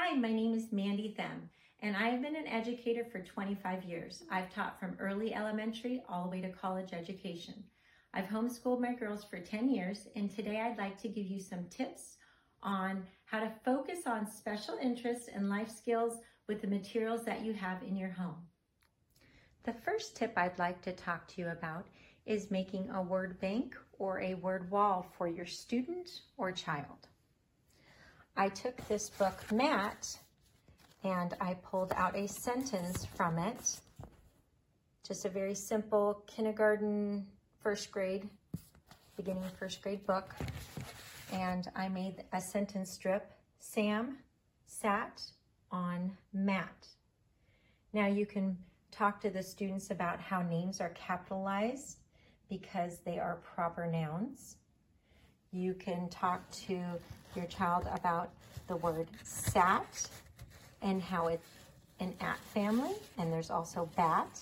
Hi, my name is Mandy Them, and I have been an educator for 25 years. I've taught from early elementary all the way to college education. I've homeschooled my girls for 10 years, and today I'd like to give you some tips on how to focus on special interests and life skills with the materials that you have in your home. The first tip I'd like to talk to you about is making a word bank or a word wall for your student or child. I took this book, Matt, and I pulled out a sentence from it. Just a very simple kindergarten, first grade, beginning first grade book. And I made a sentence strip. Sam sat on Matt. Now you can talk to the students about how names are capitalized because they are proper nouns. You can talk to your child about the word sat and how it's an at family, and there's also bat,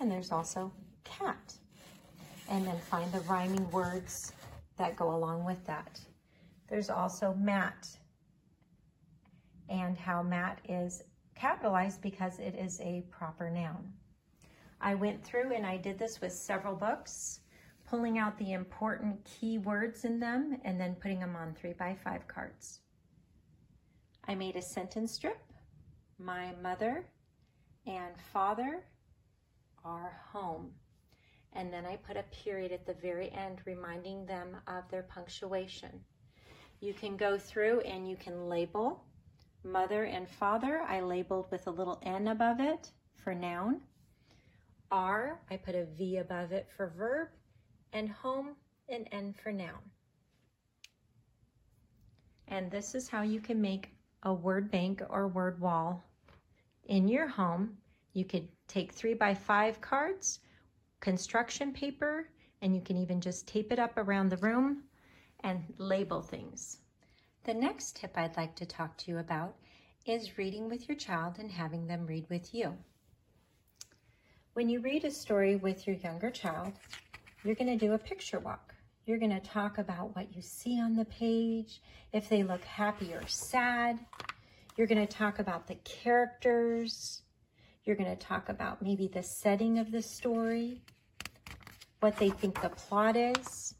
and there's also cat. And then find the rhyming words that go along with that. There's also mat, and how mat is capitalized because it is a proper noun. I went through and I did this with several books pulling out the important key words in them and then putting them on three by five cards. I made a sentence strip. My mother and father are home. And then I put a period at the very end reminding them of their punctuation. You can go through and you can label mother and father. I labeled with a little N above it for noun. R, I put a V above it for verb and home and N for noun. And this is how you can make a word bank or word wall in your home. You could take three by five cards, construction paper, and you can even just tape it up around the room and label things. The next tip I'd like to talk to you about is reading with your child and having them read with you. When you read a story with your younger child, you're going to do a picture walk. You're going to talk about what you see on the page, if they look happy or sad. You're going to talk about the characters. You're going to talk about maybe the setting of the story, what they think the plot is.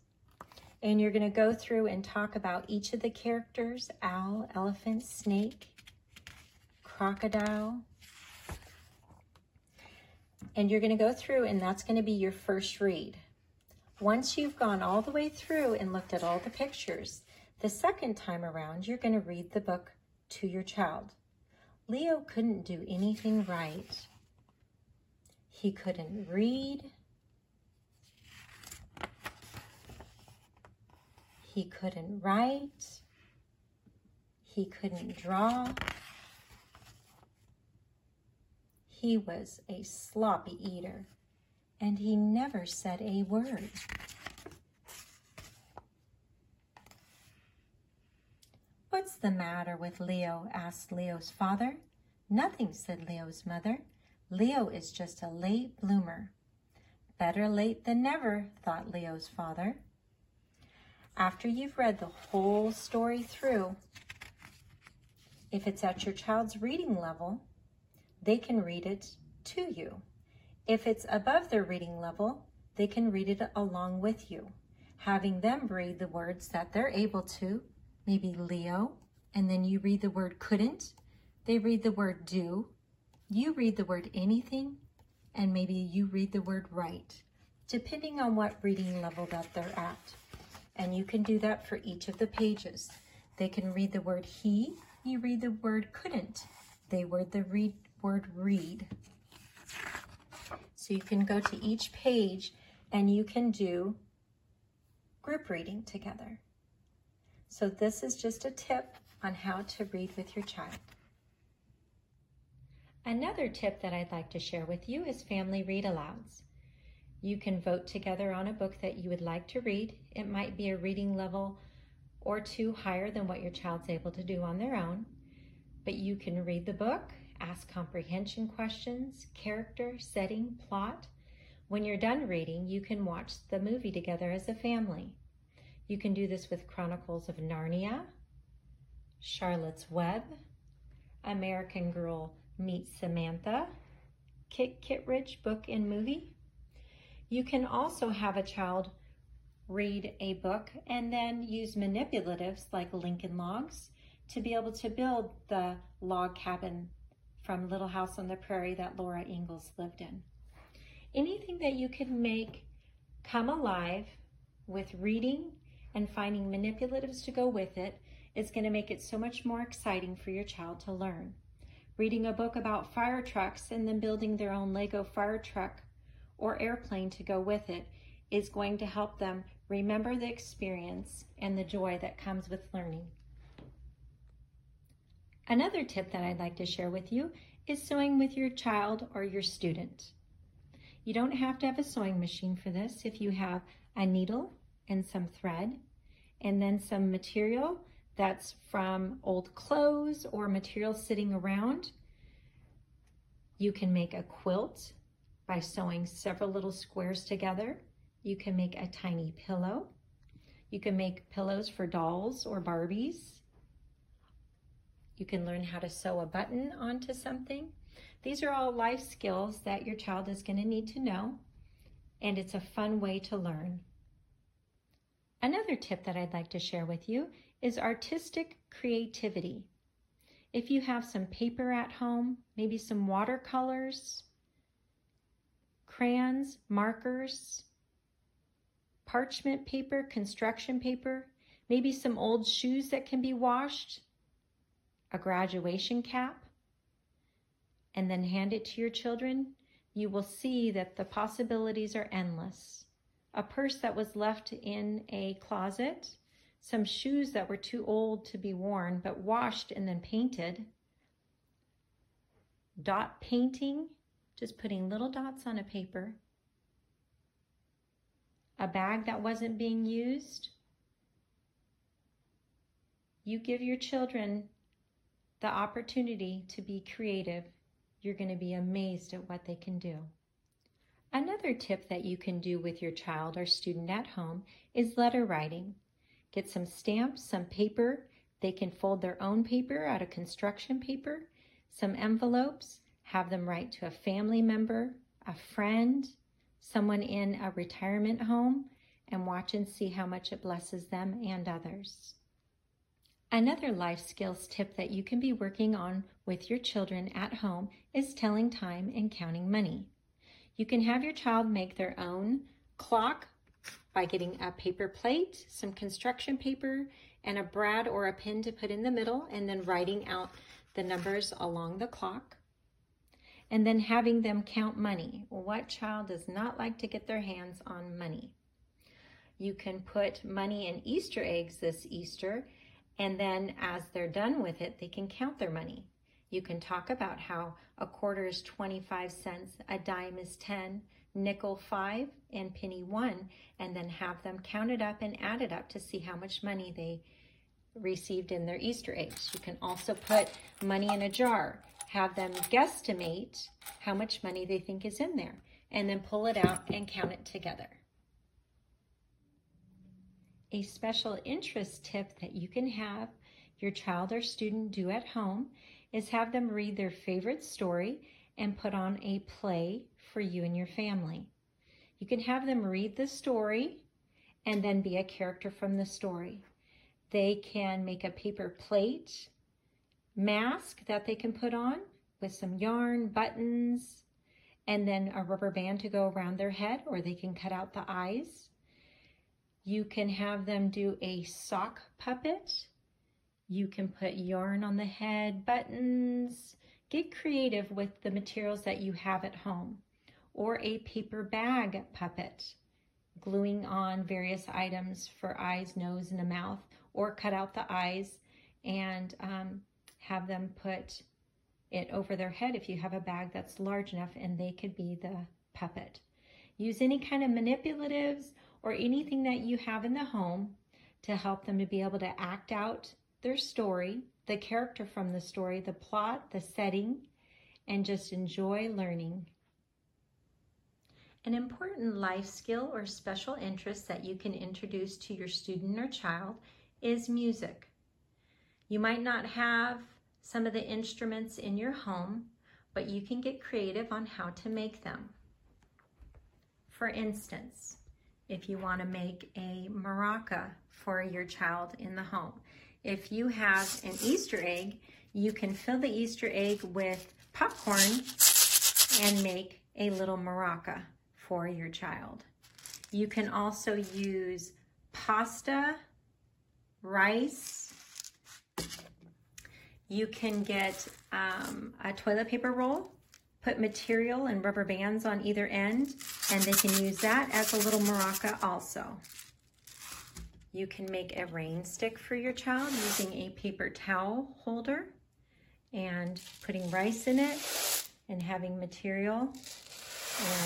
And you're going to go through and talk about each of the characters, owl, elephant, snake, crocodile. And you're going to go through and that's going to be your first read. Once you've gone all the way through and looked at all the pictures, the second time around, you're going to read the book to your child. Leo couldn't do anything right. He couldn't read. He couldn't write. He couldn't draw. He was a sloppy eater and he never said a word. What's the matter with Leo? asked Leo's father. Nothing, said Leo's mother. Leo is just a late bloomer. Better late than never, thought Leo's father. After you've read the whole story through, if it's at your child's reading level, they can read it to you. If it's above their reading level, they can read it along with you, having them read the words that they're able to, maybe Leo, and then you read the word couldn't, they read the word do, you read the word anything, and maybe you read the word right, depending on what reading level that they're at. And you can do that for each of the pages. They can read the word he, you read the word couldn't. They word the read, word read. So you can go to each page and you can do group reading together. So this is just a tip on how to read with your child. Another tip that I'd like to share with you is family read alouds. You can vote together on a book that you would like to read. It might be a reading level or two higher than what your child's able to do on their own, but you can read the book ask comprehension questions, character, setting, plot. When you're done reading, you can watch the movie together as a family. You can do this with Chronicles of Narnia, Charlotte's Web, American Girl Meets Samantha, Kit Kittredge book and movie. You can also have a child read a book and then use manipulatives like Lincoln Logs to be able to build the log cabin from Little House on the Prairie that Laura Ingalls lived in. Anything that you can make come alive with reading and finding manipulatives to go with it is going to make it so much more exciting for your child to learn. Reading a book about fire trucks and then building their own Lego fire truck or airplane to go with it is going to help them remember the experience and the joy that comes with learning. Another tip that I'd like to share with you is sewing with your child or your student. You don't have to have a sewing machine for this. If you have a needle and some thread and then some material that's from old clothes or material sitting around, you can make a quilt by sewing several little squares together. You can make a tiny pillow. You can make pillows for dolls or Barbies. You can learn how to sew a button onto something. These are all life skills that your child is going to need to know, and it's a fun way to learn. Another tip that I'd like to share with you is artistic creativity. If you have some paper at home, maybe some watercolors, crayons, markers, parchment paper, construction paper, maybe some old shoes that can be washed, a graduation cap, and then hand it to your children, you will see that the possibilities are endless. A purse that was left in a closet, some shoes that were too old to be worn but washed and then painted, dot painting, just putting little dots on a paper, a bag that wasn't being used. You give your children the opportunity to be creative. You're going to be amazed at what they can do. Another tip that you can do with your child or student at home is letter writing. Get some stamps, some paper. They can fold their own paper out of construction paper, some envelopes, have them write to a family member, a friend, someone in a retirement home and watch and see how much it blesses them and others. Another life skills tip that you can be working on with your children at home is telling time and counting money. You can have your child make their own clock by getting a paper plate, some construction paper, and a brad or a pin to put in the middle, and then writing out the numbers along the clock and then having them count money. What child does not like to get their hands on money? You can put money in Easter eggs this Easter, and then as they're done with it, they can count their money. You can talk about how a quarter is 25 cents, a dime is 10, nickel 5, and penny 1, and then have them count it up and add it up to see how much money they received in their Easter eggs. You can also put money in a jar have them guesstimate how much money they think is in there, and then pull it out and count it together. A special interest tip that you can have your child or student do at home is have them read their favorite story and put on a play for you and your family. You can have them read the story and then be a character from the story. They can make a paper plate mask that they can put on with some yarn, buttons, and then a rubber band to go around their head, or they can cut out the eyes. You can have them do a sock puppet. You can put yarn on the head, buttons. Get creative with the materials that you have at home. Or a paper bag puppet, gluing on various items for eyes, nose, and a mouth, or cut out the eyes and um, have them put it over their head if you have a bag that's large enough and they could be the puppet. Use any kind of manipulatives or anything that you have in the home to help them to be able to act out their story, the character from the story, the plot, the setting, and just enjoy learning. An important life skill or special interest that you can introduce to your student or child is music. You might not have some of the instruments in your home, but you can get creative on how to make them. For instance, if you want to make a maraca for your child in the home, if you have an Easter egg, you can fill the Easter egg with popcorn and make a little maraca for your child. You can also use pasta, rice. You can get um, a toilet paper roll, put material and rubber bands on either end, and they can use that as a little maraca also. You can make a rain stick for your child using a paper towel holder and putting rice in it and having material.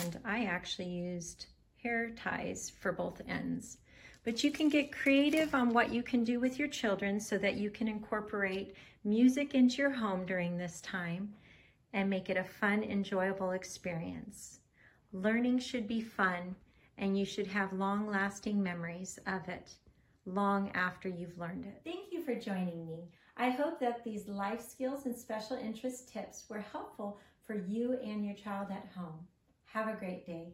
And I actually used hair ties for both ends. But you can get creative on what you can do with your children so that you can incorporate music into your home during this time and make it a fun, enjoyable experience. Learning should be fun and you should have long-lasting memories of it long after you've learned it. Thank you for joining me. I hope that these life skills and special interest tips were helpful for you and your child at home. Have a great day.